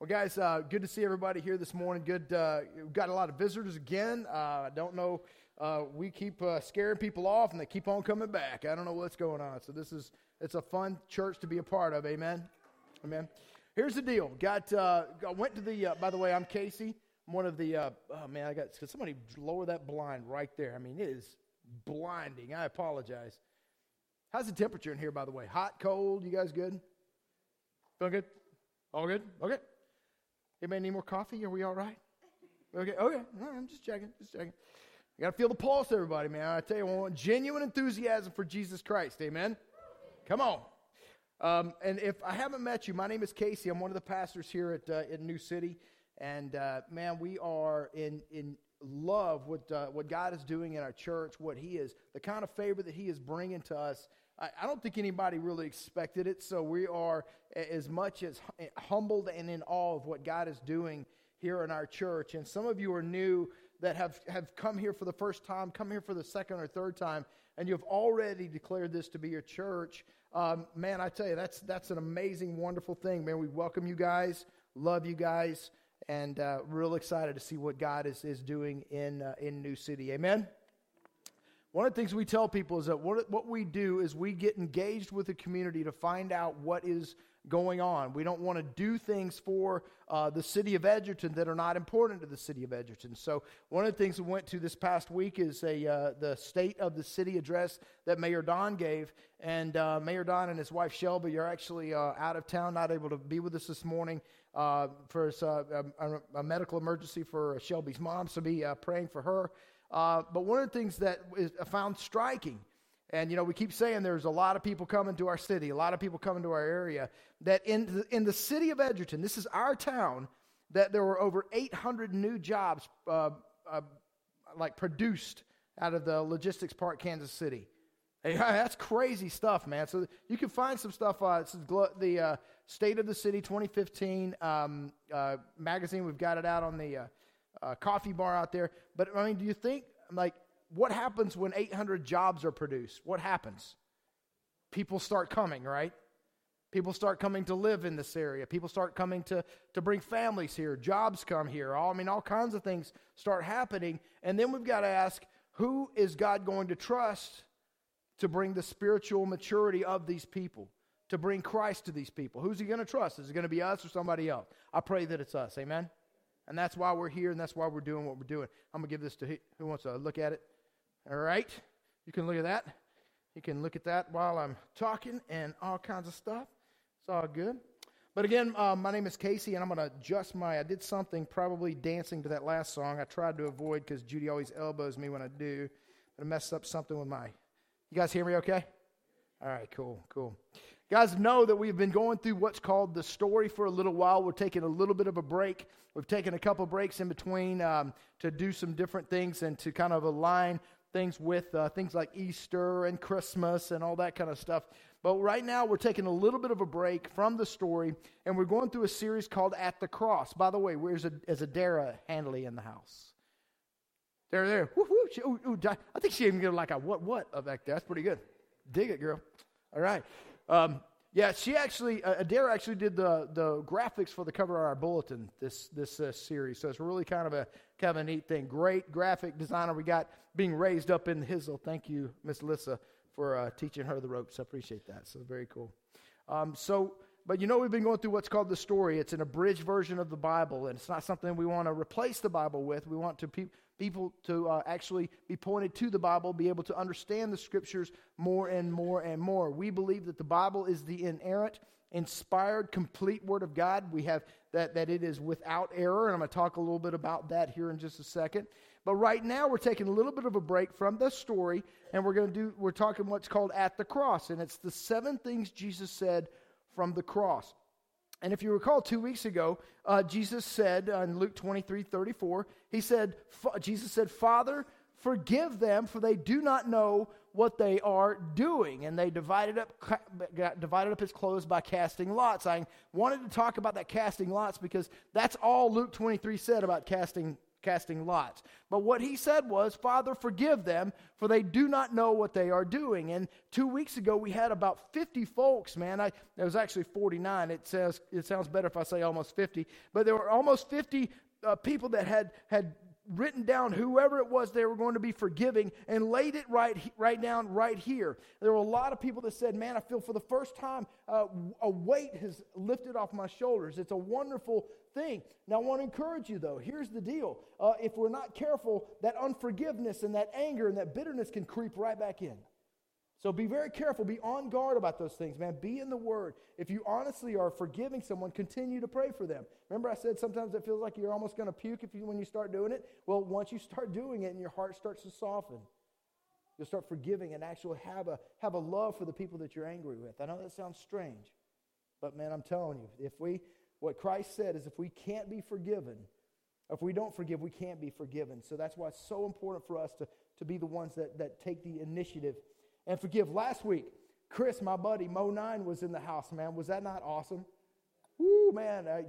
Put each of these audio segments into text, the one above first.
Well, guys, uh, good to see everybody here this morning. Good, uh, we've got a lot of visitors again. Uh, I don't know. Uh, we keep uh, scaring people off, and they keep on coming back. I don't know what's going on. So this is it's a fun church to be a part of. Amen. Amen. Here's the deal. Got uh, I went to the. by the way, I'm Casey. I'm one of the. oh man, I got. Could somebody lower that blind right there? I mean, it is blinding. I apologize. How's the temperature in here, by the way? Hot, cold? You guys good? Feeling good? All good? Okay. Anybody need more coffee? Are we all right? Okay, okay. I'm just checking, just checking. You got to feel the pulse, everybody, man. I tell you, I want genuine enthusiasm for Jesus Christ. Amen. Come on. Um, and if I haven't met you, my name is Casey. I'm one of the pastors here at uh, in New City, and uh, man, we are in in love with uh, what God is doing in our church, what He is, the kind of favor that He is bringing to us. I, I don't think anybody really expected it, so we are as much as humbled and in awe of what God is doing here in our church. And some of you are new that have, have come here for the first time, come here for the second or third time, and you've already declared this to be your church. Um, man, I tell you, that's, that's an amazing, wonderful thing. Man, we welcome you guys, love you guys, and uh, real excited to see what God is, is doing in, uh, in New City. Amen? One of the things we tell people is that what, what we do is we get engaged with the community to find out what is going on. We don't want to do things for uh, the city of Edgerton that are not important to the city of Edgerton. So one of the things we went to this past week is a uh, the state of the city address that Mayor Don gave, and uh, Mayor Don and his wife Shelby are actually uh, out of town, not able to be with us this morning uh, for uh, a, a, medical emergency for Shelby's mom. So be praying for her. Uh, but one of the things that is, I found striking, and you know, we keep saying there's a lot of people coming to our city, a lot of people coming to our area, that in the, in the city of Edgerton, this is our town, that there were over 800 new jobs uh, uh, like produced out of the logistics park, Kansas City. Hey, that's crazy stuff, man. So you can find some stuff. Uh, this is the uh, State of the City 2015 um, uh, magazine. We've got it out on the uh, coffee bar out there. But I mean, do you think, like, what happens when 800 jobs are produced? What happens? People start coming, right? People start coming to live in this area. People start coming to, to bring families here. Jobs come here. All, I mean, all kinds of things start happening. And then we've got to ask who is God going to trust to bring the spiritual maturity of these people, to bring Christ to these people? Who's he going to trust? Is it going to be us or somebody else? I pray that it's us. Amen? And that's why we're here, and that's why we're doing what we're doing. I'm going to give this to who wants to look at it. All right? You can look at that. You can look at that while I'm talking and all kinds of stuff. It's all good. But again, uh, my name is Casey, and I'm going to adjust my. I did something probably dancing to that last song. I tried to avoid because Judy always elbows me when I do. I messed up something with my. You guys hear me okay? All right, cool, cool. Guys, know that we've been going through what's called the story for a little while. We're taking a little bit of a break. We've taken a couple breaks in between um, to do some different things and to kind of align things with uh, things like Easter and Christmas and all that kind of stuff. But right now, we're taking a little bit of a break from the story, and we're going through a series called At the Cross. By the way, where's a, is Adara Handley in the house? There, there. Woo, she, ooh, ooh, I think she even gave like a what, what of there. That's pretty good. Dig it, girl. All right. Um, yeah, she actually, uh, Adair actually did the, the graphics for the cover of our bulletin this this uh, series. So it's really kind of a kind of a neat thing. Great graphic designer we got being raised up in the Hizzle. Thank you, Miss Lissa, for uh, teaching her the ropes. I appreciate that. So very cool. Um, so, but you know, we've been going through what's called the story. It's an abridged version of the Bible, and it's not something we want to replace the Bible with. We want to pe- people to uh, actually be pointed to the Bible, be able to understand the scriptures more and more and more. We believe that the Bible is the inerrant, inspired, complete Word of God. We have that, that it is without error, and I'm going to talk a little bit about that here in just a second. But right now, we're taking a little bit of a break from the story, and we're going to do, we're talking what's called at the cross, and it's the seven things Jesus said from the cross. And if you recall, two weeks ago, uh, Jesus said uh, in Luke 23 34, he said, Jesus said, Father, forgive them, for they do not know what they are doing. And they divided up, divided up his clothes by casting lots. I wanted to talk about that casting lots because that's all Luke 23 said about casting casting lots. But what he said was, Father, forgive them, for they do not know what they are doing. And two weeks ago, we had about 50 folks, man. I, it was actually 49. It says it sounds better if I say almost 50. But there were almost 50 uh, people that had, had written down whoever it was they were going to be forgiving and laid it right, right down right here. There were a lot of people that said, Man, I feel for the first time uh, a weight has lifted off my shoulders. It's a wonderful thing. Now, I want to encourage you, though. Here's the deal uh, if we're not careful, that unforgiveness and that anger and that bitterness can creep right back in. So be very careful. Be on guard about those things, man. Be in the Word. If you honestly are forgiving someone, continue to pray for them. Remember, I said sometimes it feels like you're almost going to puke if you, when you start doing it. Well, once you start doing it and your heart starts to soften, you'll start forgiving and actually have a have a love for the people that you're angry with. I know that sounds strange, but man, I'm telling you, if we what Christ said is if we can't be forgiven, if we don't forgive, we can't be forgiven. So that's why it's so important for us to, to be the ones that, that take the initiative and forgive. Last week, Chris, my buddy, Mo Nine, was in the house, man. Was that not awesome? Woo, man. Uh,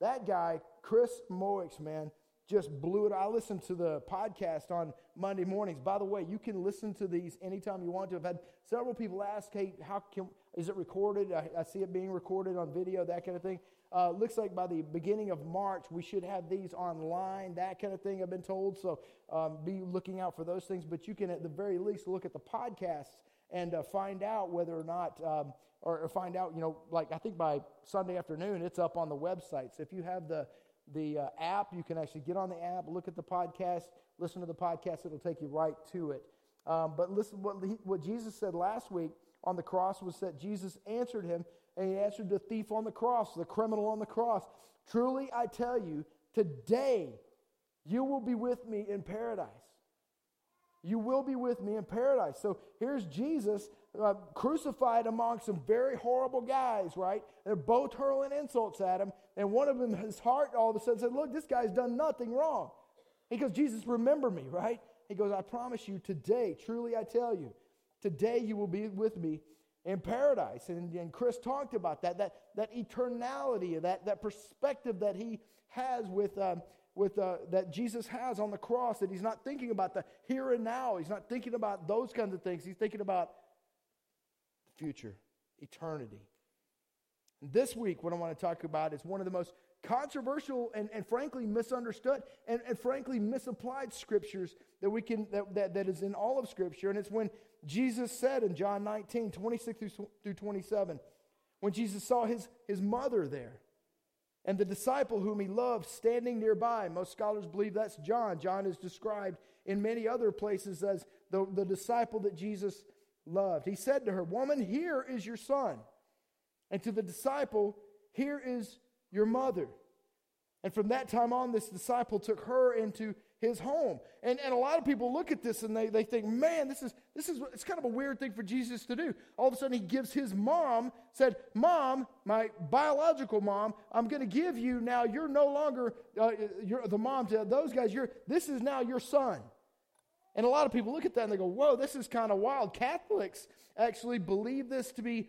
that guy, Chris Moix, man, just blew it. I listened to the podcast on Monday mornings. By the way, you can listen to these anytime you want to. I've had several people ask, hey, how can, is it recorded? I, I see it being recorded on video, that kind of thing. Uh, looks like by the beginning of March, we should have these online, that kind of thing, I've been told. So um, be looking out for those things. But you can, at the very least, look at the podcasts and uh, find out whether or not, um, or, or, find out, you know, like I think by Sunday afternoon, it's up on the website. So if you have the, the uh, app, you can actually get on the app, look at the podcast, listen to the podcast, it'll take you right to it. Um, but listen, what, what Jesus said last week on the cross was that Jesus answered him and he answered the thief on the cross, the criminal on the cross. Truly, I tell you, today you will be with me in paradise. You will be with me in paradise. So here's Jesus uh, crucified among some very horrible guys, right? They're both hurling insults at him. And one of them, his heart all of a sudden said, Look, this guy's done nothing wrong. He goes, Jesus, remember me, right? He goes, I promise you today, truly I tell you, today you will be with me in paradise. And, and Chris talked about that, that, that eternality, that, that perspective that he has with, um, with uh, that Jesus has on the cross, that he's not thinking about the here and now. He's not thinking about those kinds of things. He's thinking about the future, eternity. This week, what I want to talk about is one of the most controversial and, and frankly misunderstood and, and frankly misapplied scriptures that we can that, that, that is in all of scripture and it's when Jesus said in John 19, 26 through 27, when Jesus saw his, his mother there and the disciple whom he loved standing nearby. Most scholars believe that's John. John is described in many other places as the, the disciple that Jesus loved. He said to her, Woman, here is your son. And to the disciple, Here is your mother. And from that time on, this disciple took her into his home. And, and a lot of people look at this and they, they think, man, this is, this is, it's kind of a weird thing for Jesus to do. All of a sudden he gives his mom, said, mom, my biological mom, I'm going to give you now, you're no longer uh, you're the mom to those guys. You're, this is now your son. And a lot of people look at that and they go, whoa, this is kind of wild. Catholics actually believe this to be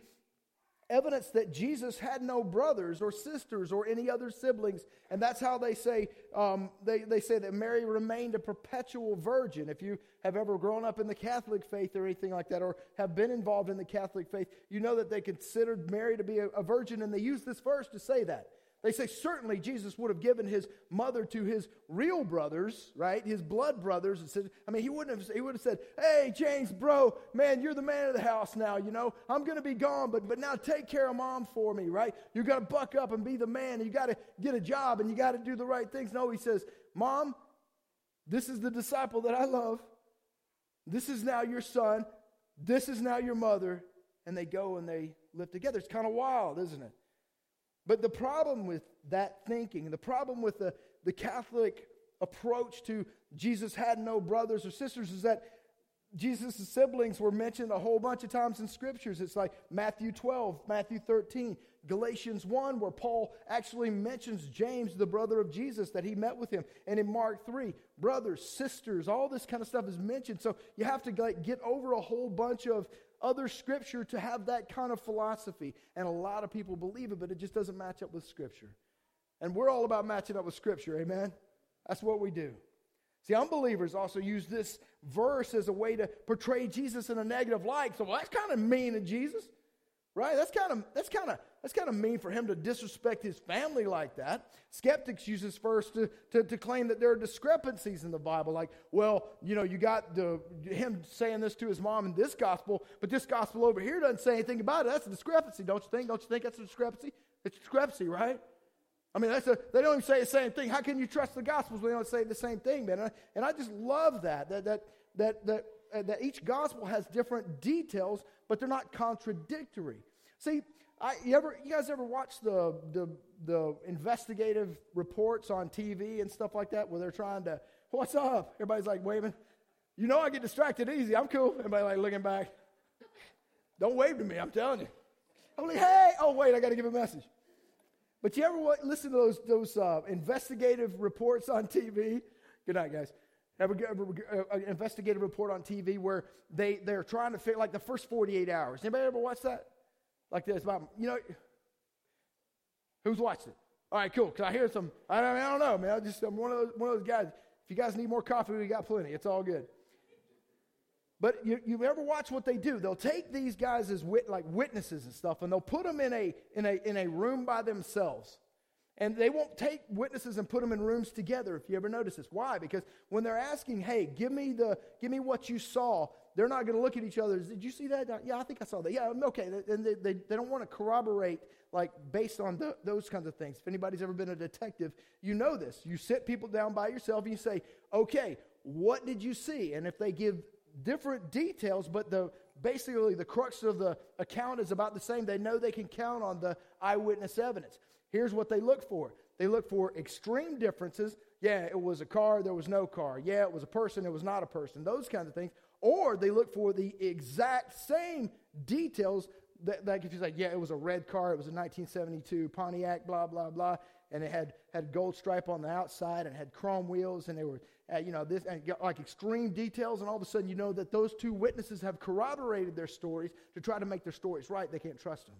evidence that Jesus had no brothers or sisters or any other siblings. And that's how they say, um, they, they say that Mary remained a perpetual virgin. If you have ever grown up in the Catholic faith or anything like that, or have been involved in the Catholic faith, you know that they considered Mary to be a, a virgin, and they use this verse to say that. They say certainly Jesus would have given his mother to his real brothers, right? His blood brothers. And said, I mean, he wouldn't have. He would have said, "Hey, James, bro, man, you're the man of the house now. You know, I'm going to be gone, but but now take care of mom for me, right? You got to buck up and be the man. You got to get a job and you got to do the right things." No, he says, "Mom, this is the disciple that I love. This is now your son. This is now your mother." And they go and they live together. It's kind of wild, isn't it? But the problem with that thinking, the problem with the, the Catholic approach to Jesus had no brothers or sisters is that Jesus' siblings were mentioned a whole bunch of times in scriptures. It's like Matthew 12, Matthew 13, Galatians 1, where Paul actually mentions James, the brother of Jesus, that he met with him. And in Mark 3, brothers, sisters, all this kind of stuff is mentioned. So you have to like, get over a whole bunch of, other scripture to have that kind of philosophy. And a lot of people believe it, but it just doesn't match up with scripture. And we're all about matching up with scripture, amen? That's what we do. See, unbelievers also use this verse as a way to portray Jesus in a negative light. So, well, that's kind of mean of Jesus, right? That's kind of that's kind of that's kind of mean for him to disrespect his family like that. Skeptics use this verse to, to, to claim that there are discrepancies in the Bible. Like, well, you know, you got the, him saying this to his mom in this gospel, but this gospel over here doesn't say anything about it. That's a discrepancy, don't you think? Don't you think that's a discrepancy? It's a discrepancy, right? I mean, that's a, they don't even say the same thing. How can you trust the Gospels when they don't say the same thing, man? And I, and I just love that, that, that, that, that, that each gospel has different details, but they're not contradictory. See, I, you, ever, you guys ever watch the, the, the investigative reports on TV and stuff like that where they're trying to, what's up? Everybody's like waving. You know I get distracted easy. I'm cool. Everybody like looking back. Don't wave to me, I'm telling you. I'm like, hey, oh, wait, I got to give a message. But you ever listen to those, those uh, investigative reports on TV? Good night, guys. Ever, ever uh, an investigative report on TV where they, they're trying to figure, like the first 48 hours. Anybody ever watch that? Like this about, you know, who's watched it? All right, cool. Because I hear some, I, mean, I don't know, man. I just, I'm one of, those, one of those guys. If you guys need more coffee, we got plenty. It's all good. But you, you ever watch what they do? They'll take these guys as wit, like witnesses and stuff, and they'll put them in a, in, a, in a room by themselves. And they won't take witnesses and put them in rooms together, if you ever notice this. Why? Because when they're asking, hey, give me, the, give me what you saw, they're not going to look at each other. Did you see that? Yeah, I think I saw that. Yeah, um, okay. And they, they, they don't want to corroborate, like, based on the, those kinds of things. If anybody's ever been a detective, you know this. You sit people down by yourself and you say, okay, what did you see? And if they give different details, but the basically the crux of the account is about the same. They know they can count on the eyewitness evidence. Here's what they look for. They look for extreme differences. Yeah, it was a car, there was no car. Yeah, it was a person, it was not a person. Those kinds of things. Or they look for the exact same details that, like if you say, yeah, it was a red car, it was a 1972 Pontiac, blah, blah, blah, and it had, had gold stripe on the outside and had chrome wheels, and they were uh, you know, this, and like extreme details, and all of a sudden you know that those two witnesses have corroborated their stories to try to make their stories right. They can't trust them.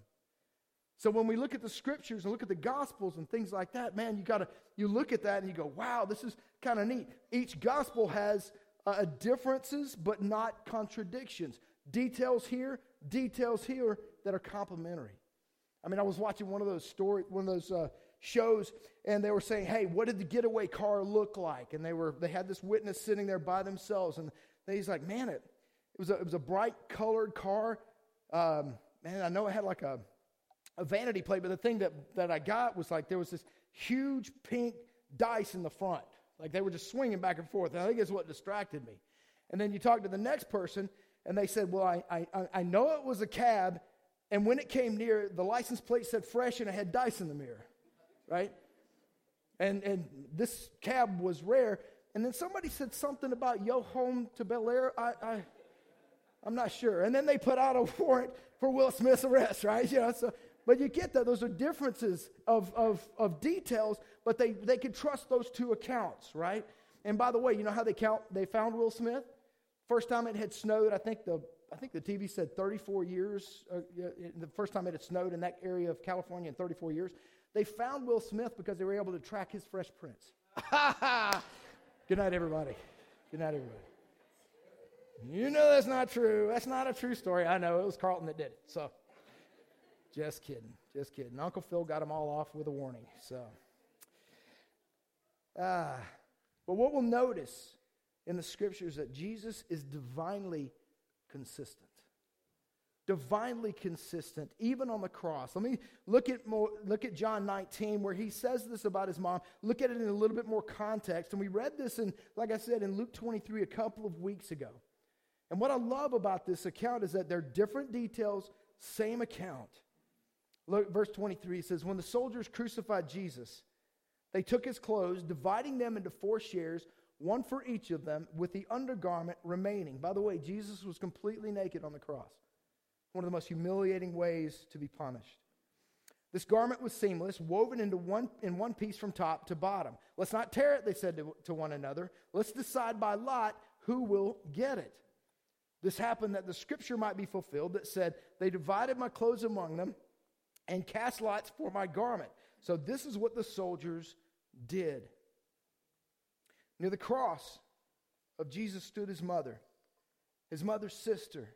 So when we look at the scriptures and look at the gospels and things like that, man, you gotta you look at that and you go, wow, this is kind of neat. Each gospel has uh, differences, but not contradictions. Details here, details here that are complementary. I mean, I was watching one of those story, one of those uh, shows and they were saying hey what did the getaway car look like and they were they had this witness sitting there by themselves and he's like man it, it was a, it was a bright colored car um, man i know it had like a, a vanity plate but the thing that, that i got was like there was this huge pink dice in the front like they were just swinging back and forth and i think it's what distracted me and then you talk to the next person and they said well i, I, I know it was a cab and when it came near the license plate said fresh and it had dice in the mirror right? And, and this cab was rare. And then somebody said something about yo home to Bel Air. I, I, I'm not sure. And then they put out a warrant for Will Smith's arrest, right? You know, so, but you get that. Those are differences of, of, of details, but they, they could trust those two accounts, right? And by the way, you know how they count? They found Will Smith. First time it had snowed, I think the I think the TV said 34 years. Uh, the first time it had snowed in that area of California in 34 years. They found Will Smith because they were able to track his Fresh Prince. Good night, everybody. Good night, everybody. You know that's not true. That's not a true story. I know it was Carlton that did it. So, just kidding. Just kidding. Uncle Phil got them all off with a warning. So, ah, but what we'll notice in the scriptures that Jesus is divinely consistent divinely consistent, even on the cross. Let me look at, more, look at John 19, where he says this about his mom. Look at it in a little bit more context. And we read this in, like I said, in Luke 23 a couple of weeks ago. And what I love about this account is that they're different details, same account. Look, verse 23 says, When the soldiers crucified Jesus, they took his clothes, dividing them into four shares, one for each of them, with the undergarment remaining. By the way, Jesus was completely naked on the cross one of the most humiliating ways to be punished. This garment was seamless, woven into one, in one piece from top to bottom. Let's not tear it, they said to, to one another. Let's decide by lot who will get it. This happened that the scripture might be fulfilled that said, They divided my clothes among them and cast lots for my garment. So this is what the soldiers did. Near the cross of Jesus stood his mother, his mother's sister,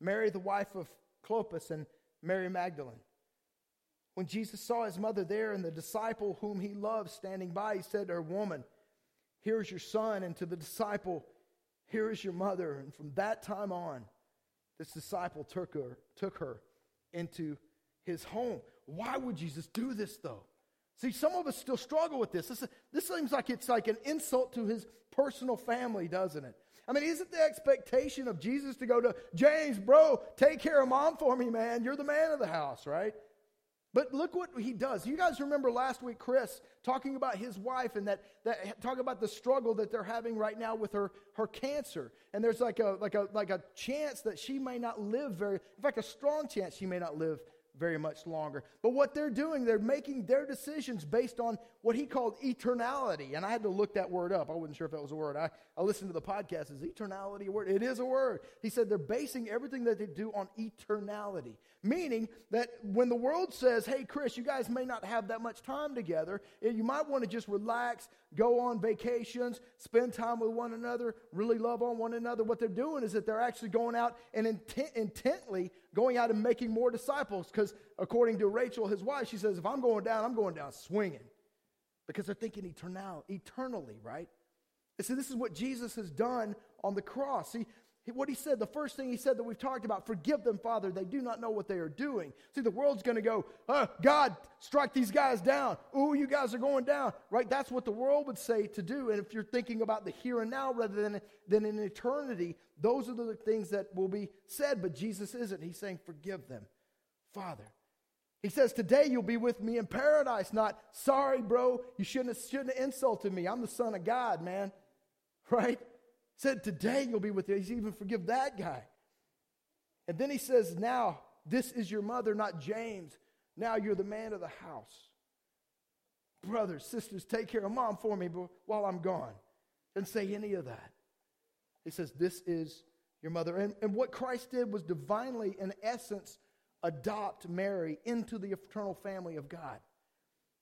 Mary, the wife of Clopas, and Mary Magdalene. When Jesus saw his mother there and the disciple whom he loved standing by, he said to her, Woman, here is your son, and to the disciple, Here is your mother. And from that time on, this disciple took her, took her into his home. Why would Jesus do this, though? See, some of us still struggle with this. This, this seems like it's like an insult to his personal family, doesn't it? I mean, isn't the expectation of Jesus to go to James, bro, take care of mom for me, man? You're the man of the house, right? But look what he does. You guys remember last week, Chris talking about his wife and that, that talking about the struggle that they're having right now with her, her cancer. And there's like a, like, a, like a chance that she may not live very, in fact, a strong chance she may not live very much longer. But what they're doing, they're making their decisions based on what he called eternality. And I had to look that word up. I wasn't sure if that was a word. I, I listened to the podcast. Is eternality a word? It is a word. He said they're basing everything that they do on eternality. Meaning that when the world says, hey, Chris, you guys may not have that much time together, you might want to just relax, go on vacations, spend time with one another, really love on one another. What they're doing is that they're actually going out and intent, intently going out and making more disciples. Because according to Rachel, his wife, she says, if I'm going down, I'm going down swinging. Because they're thinking eternal, eternally, right? And so this is what Jesus has done on the cross. See, what he said, the first thing he said that we've talked about, forgive them, Father, they do not know what they are doing. See, the world's going to go, oh, God, strike these guys down. Ooh, you guys are going down, right? That's what the world would say to do. And if you're thinking about the here and now rather than, than in eternity, those are the things that will be said, but Jesus isn't. He's saying, forgive them, Father. He says, Today you'll be with me in paradise. Not, sorry, bro, you shouldn't have, shouldn't have insulted me. I'm the Son of God, man. Right? Said, Today you'll be with you. He's even forgive that guy. And then he says, Now, this is your mother, not James. Now you're the man of the house. Brothers, sisters, take care of mom for me while I'm gone. Didn't say any of that. He says, This is your mother. And, and what Christ did was divinely, in essence, adopt Mary into the eternal family of God.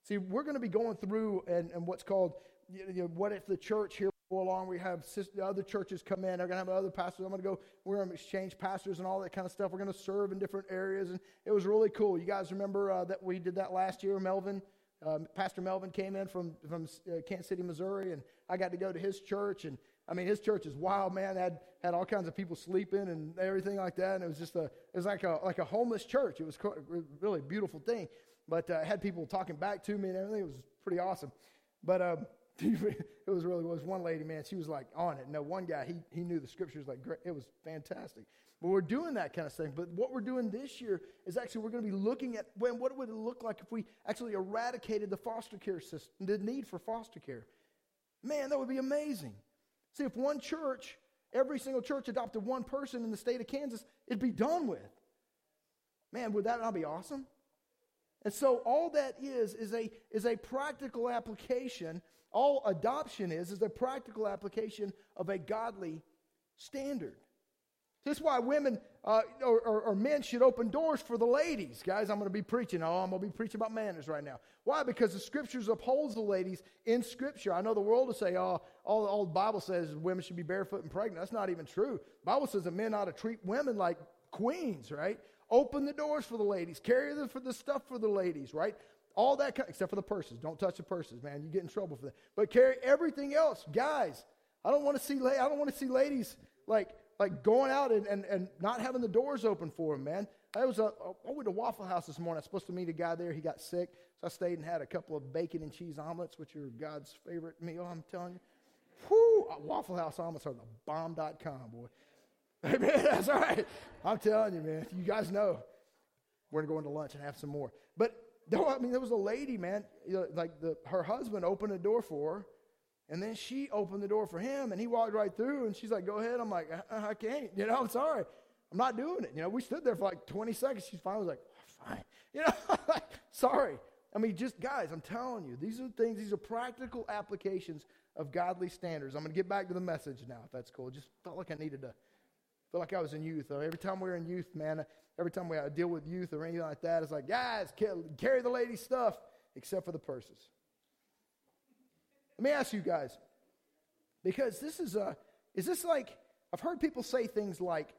See, we're going to be going through and, and what's called, you know, what if the church here along. We have other churches come in. They're going to have other pastors. I'm going to go. We're going to exchange pastors and all that kind of stuff. We're going to serve in different areas, and it was really cool. You guys remember uh, that we did that last year? Melvin, um, Pastor Melvin came in from from uh, Kansas City, Missouri, and I got to go to his church. And I mean, his church is wild, man. Had had all kinds of people sleeping and everything like that. And it was just a it was like a like a homeless church. It was really a beautiful thing. But uh, had people talking back to me and everything. It was pretty awesome. But um, it was really was one lady, man. She was like on it. No, one guy he he knew the scriptures like great. It was fantastic. But we're doing that kind of thing. But what we're doing this year is actually we're going to be looking at when what would it look like if we actually eradicated the foster care system, the need for foster care. Man, that would be amazing. See, if one church, every single church adopted one person in the state of Kansas, it'd be done with. Man, would that not be awesome? And so all that is is a is a practical application all adoption is, is a practical application of a godly standard. This is why women uh, or, or, or, men should open doors for the ladies. Guys, I'm going to be preaching. Oh, I'm going to be preaching about manners right now. Why? Because the scriptures upholds the ladies in scripture. I know the world will say, oh, all, all the Bible says women should be barefoot and pregnant. That's not even true. The Bible says that men ought to treat women like queens, right? Open the doors for the ladies. Carry the, for the stuff for the ladies, right? All that, except for the purses. Don't touch the purses, man. You get in trouble for that. But carry everything else, guys. I don't want to see. I don't want to see ladies like like going out and, and, and not having the doors open for them, man. I was a, I went to Waffle House this morning. I was supposed to meet a guy there. He got sick, so I stayed and had a couple of bacon and cheese omelets, which are God's favorite meal. I'm telling you. Whew, uh, Waffle House omelets are the bomb.com, boy. Amen. That's all right. I'm telling you, man. You guys know. We're going to go into lunch and have some more. But I mean, there was a lady, man, like the, her husband opened the door for her, and then she opened the door for him, and he walked right through, and she's like, go ahead. I'm like, I, I can't, you know, I'm sorry. I'm not doing it. You know, we stood there for like 20 seconds. She finally was like, oh, fine. You know, like, sorry. I mean, just guys, I'm telling you, these are things, these are practical applications of godly standards. I'm going to get back to the message now, if that's cool. Just felt like I needed to, feel like I was in youth. Every time we were in youth, man, every time we had to deal with youth or anything like that, it's like, guys, carry the ladies' stuff, except for the purses. Let me ask you guys Because this is a, is this like, I've heard people say things like,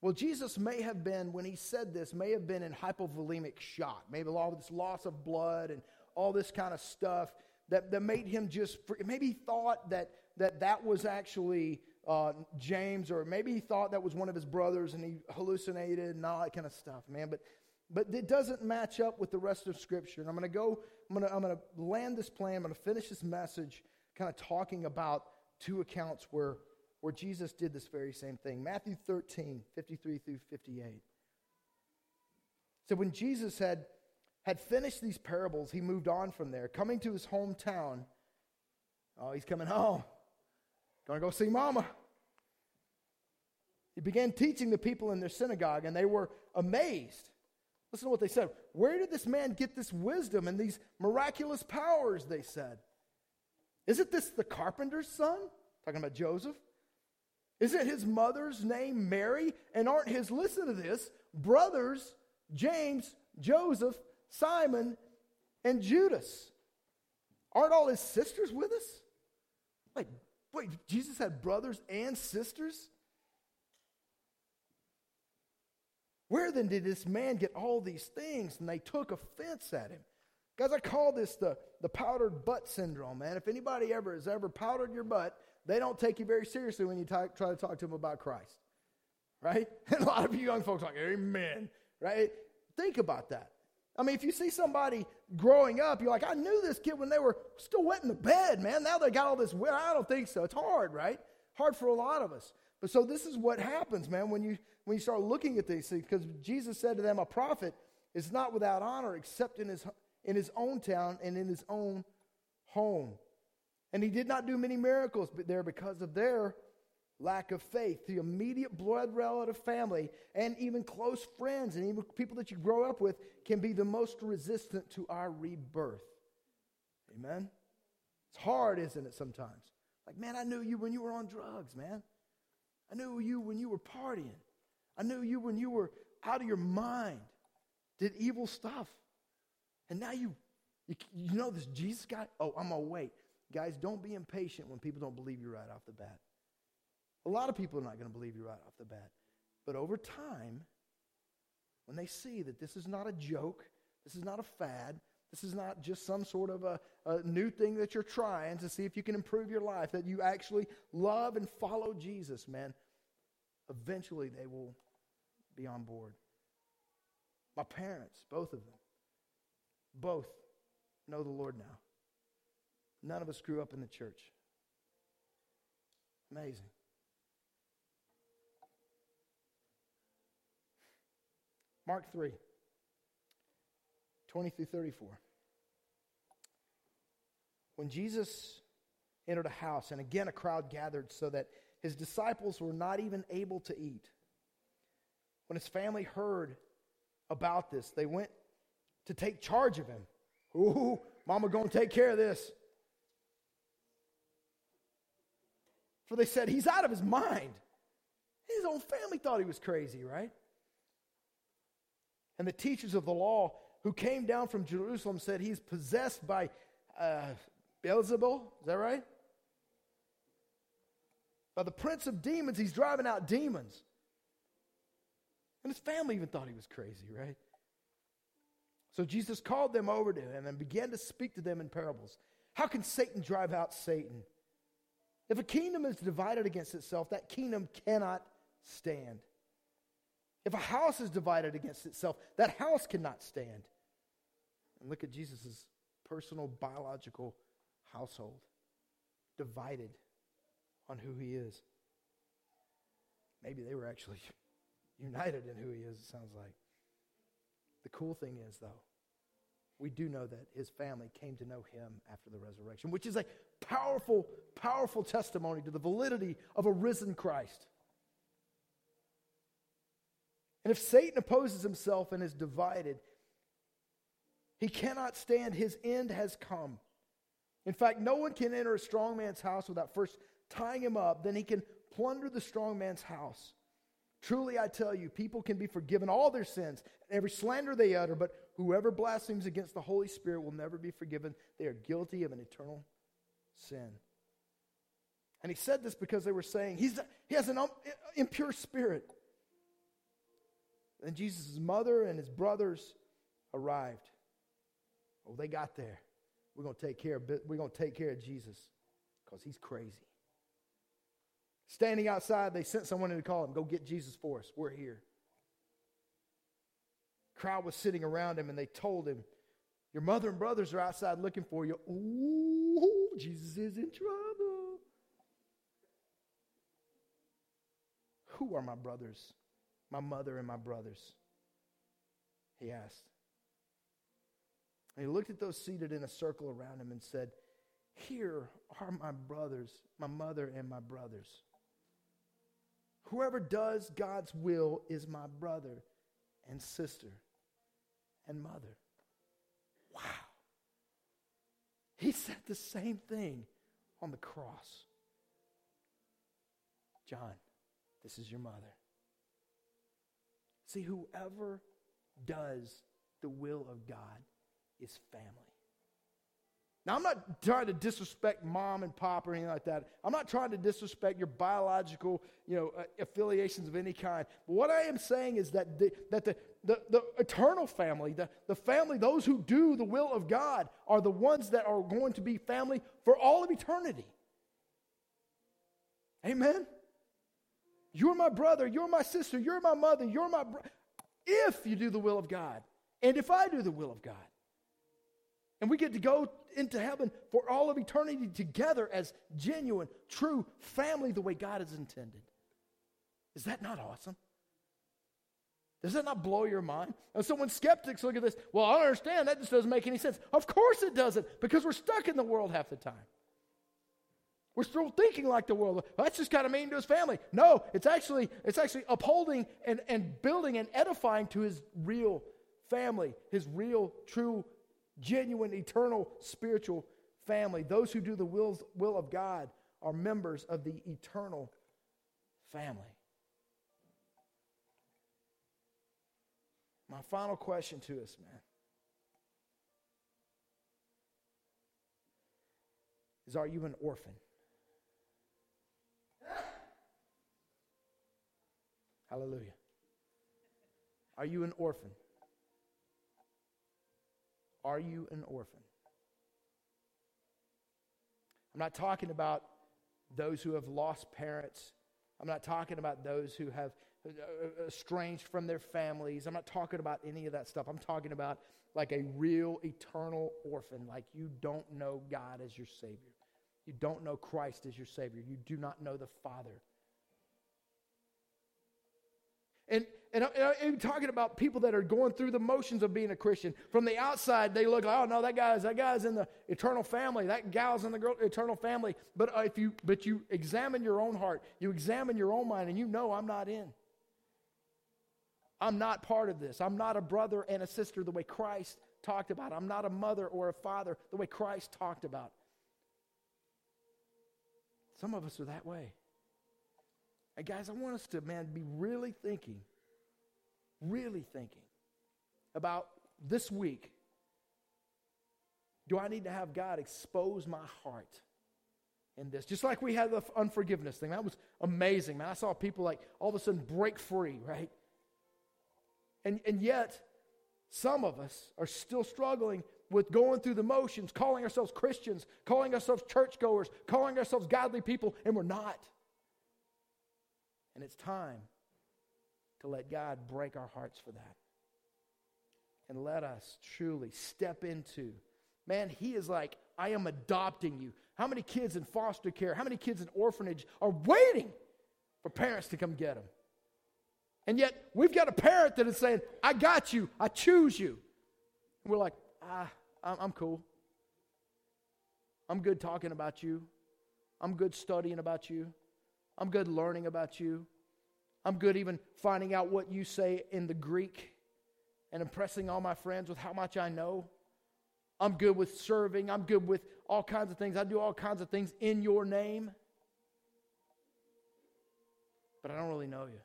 well, Jesus may have been, when he said this, may have been in hypovolemic shock. Maybe all this loss of blood and all this kind of stuff that, that made him just, maybe he thought that that, that was actually uh, James, or maybe he thought that was one of his brothers and he hallucinated and all that kind of stuff, man. But, but it doesn't match up with the rest of Scripture. And I'm going to go, I'm going to, I'm to land this plan, I'm going to finish this message kind of talking about two accounts where, where Jesus did this very same thing. Matthew 13, 53 through 58. So when Jesus had, had finished these parables, he moved on from there. Coming to his hometown, oh, he's coming home. Gonna go see mama. He began teaching the people in their synagogue, and they were amazed. Listen to what they said. Where did this man get this wisdom and these miraculous powers? They said. Isn't this the carpenter's son? Talking about Joseph. Isn't his mother's name Mary? And aren't his, listen to this, brothers, James, Joseph, Simon, and Judas? Aren't all his sisters with us? Wait, Jesus had brothers and sisters? Where then did this man get all these things? And they took offense at him. Guys, I call this the, the powdered butt syndrome, man. If anybody ever has ever powdered your butt, they don't take you very seriously when you talk, try to talk to them about Christ. Right? And a lot of you young folks are like, amen. Right? Think about that. I mean, if you see somebody growing up, you're like, I knew this kid when they were still wet in the bed, man. Now they got all this wet. I don't think so. It's hard, right? Hard for a lot of us. But so this is what happens, man, when you when you start looking at these things, because Jesus said to them, a prophet is not without honor except in his in his own town and in his own home. And he did not do many miracles but there because of their lack of faith. The immediate blood relative family and even close friends and even people that you grow up with can be the most resistant to our rebirth. Amen? It's hard, isn't it, sometimes? Like, man, I knew you when you were on drugs, man. I knew you when you were partying. I knew you when you were out of your mind, did evil stuff. And now you, you, you know this Jesus guy? Oh, I'm going to wait. Guys, don't be impatient when people don't believe you right off the bat. A lot of people are not going to believe you right off the bat. But over time, when they see that this is not a joke, this is not a fad, this is not just some sort of a, a, new thing that you're trying to see if you can improve your life, that you actually love and follow Jesus, man, eventually they will be on board. My parents, both of them, both know the Lord now. None of us grew up in the church. Amazing. Mark 3, 20 through 34. When Jesus entered a house, and again a crowd gathered so that his disciples were not even able to eat. When his family heard about this, they went to take charge of him. Ooh, mama gonna take care of this. For they said, he's out of his mind. His own family thought he was crazy, right? And the teachers of the law who came down from Jerusalem said he's possessed by uh, Beelzebul. Is that right? By the prince of demons, he's driving out demons. And his family even thought he was crazy, right? So Jesus called them over to him and began to speak to them in parables. How can Satan drive out Satan? If a kingdom is divided against itself, that kingdom cannot stand. If a house is divided against itself, that house cannot stand. And look at Jesus' personal biological household, divided on who he is. Maybe they were actually united in who he is, it sounds like. The cool thing is, though, we do know that his family came to know him after the resurrection, which is a powerful, powerful testimony to the validity of a risen Christ. And if Satan opposes himself and is divided, he cannot stand. His end has come. In fact, no one can enter a strong man's house without first tying him up. Then he can plunder the strong man's house. Truly, I tell you, people can be forgiven all their sins and every slander they utter, but whoever blasphemes against the Holy Spirit will never be forgiven. They are guilty of an eternal sin. And he said this because they were saying he's, he has an um, impure spirit. And Jesus' mother and his brothers arrived. Oh, they got there. We're going to take care of, we're going to take care of Jesus because he's crazy. Standing outside, they sent someone in to call him, Go get Jesus for us. We're here. Crowd was sitting around him and they told him, Your mother and brothers are outside looking for you. Ooh, Jesus is in trouble. Who are my brothers? My mother and my brothers? He asked. And he looked at those seated in a circle around him and said, Here are my brothers, my mother and my brothers. Whoever does God's will is my brother and sister and mother. Wow. He said the same thing on the cross. John, this is your mother. See, whoever does the will of God is family. Now, I'm not trying to disrespect mom and pop or anything like that. I'm not trying to disrespect your biological, you know, uh, affiliations of any kind. But what I am saying is that the, that the, the, the eternal family, the, the family, those who do the will of God, are the ones that are going to be family for all of eternity. Amen? You're my brother, you're my sister, you're my mother, you're my. If you do the will of God, and if I do the will of God. And we get to go into heaven for all of eternity together as genuine, true family the way God has intended. Is that not awesome? Does that not blow your mind? And so when skeptics look at this, well, I don't understand. That just doesn't make any sense. Of course it doesn't, because we're stuck in the world half the time. We're still thinking like the world. That's just kind of mean to his family. No, it's actually, it's actually upholding and, and building and edifying to his real family, his real, true genuine, eternal, spiritual family. Those who do the wills, will of God are members of the eternal family. My final question to us, man, is Are you an orphan? Hallelujah. Are you an orphan? Are you an orphan? I'm not talking about those who have lost parents. I'm not talking about those who have uh, uh, estranged from their families. I'm not talking about any of that stuff. I'm talking about like a real eternal orphan, like you don't know God as your Savior. You don't know Christ as your Savior. You do not know the Father and, and, I'm talking about people that are going through the motions of being a Christian. From the outside, they look like, oh no, that guy's that guy's in the eternal family. That gal's in the girl, eternal family. But uh, if you but you examine your own heart, you examine your own mind, and you know I'm not in. I'm not part of this. I'm not a brother and a sister the way Christ talked about. I'm not a mother or a father the way Christ talked about. Some of us are that way. And guys, I want us to, man, be really thinking, really thinking about this week. Do I need to have God expose my heart in this? Just like we had the unforgiveness thing. That was amazing, man. I saw people like all of a sudden break free, right? And, and yet, some of us are still struggling with going through the motions, calling ourselves Christians, calling ourselves churchgoers, calling ourselves godly people, and we're not. And it's time to let God break our hearts for that. And let us truly step into, man, He is like, I am adopting you. How many kids in foster care, how many kids in orphanage are waiting for parents to come get them? And yet, we've got a parent that is saying, I got you, I choose you. And we're like, ah, I'm cool. I'm good talking about you. I'm good studying about you. I'm good learning about you. I'm good even finding out what you say in the Greek and impressing all my friends with how much I know. I'm good with serving. I'm good with all kinds of things. I do all kinds of things in your name. But I don't really know you.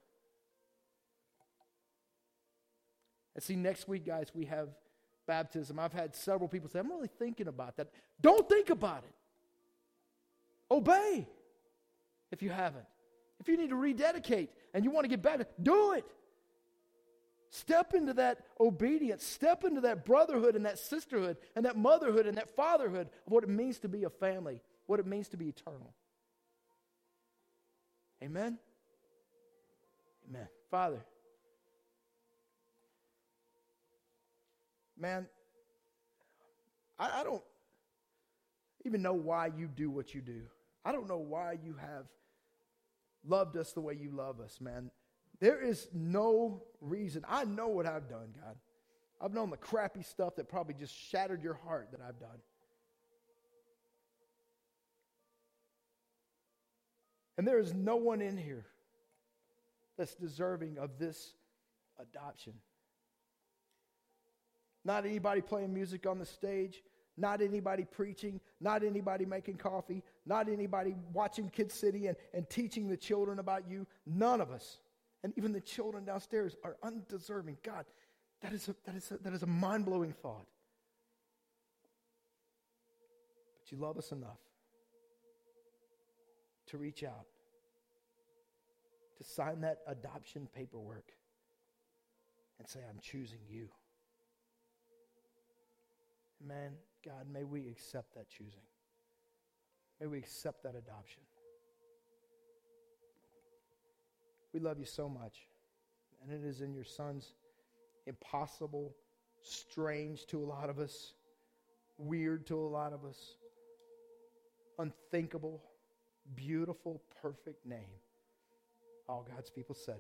And see, next week, guys, we have baptism. I've had several people say, I'm really thinking about that. Don't think about it. Obey. If you haven't. If you need to rededicate and you want to get better, do it. Step into that obedience. Step into that brotherhood and that sisterhood and that motherhood and that fatherhood of what it means to be a family, what it means to be eternal. Amen? Amen. Father, man, I, I don't even know why you do what you do. I don't know why you have loved us the way you love us, man. There is no reason. I know what I've done, God. I've known the crappy stuff that probably just shattered your heart that I've done. And there is no one in here that's deserving of this adoption. Not anybody playing music on the stage, not anybody preaching, not anybody making coffee, not anybody watching Kid City and, and teaching the children about you. None of us. And even the children downstairs are undeserving. God, that is a, that is a, that is a mind blowing thought. But you love us enough to reach out, to sign that adoption paperwork, and say, I'm choosing you. Man, God, may we accept that choosing. May we accept that adoption. We love you so much. And it is in your Son's impossible, strange to a lot of us, weird to a lot of us, unthinkable, beautiful, perfect name. All God's people said.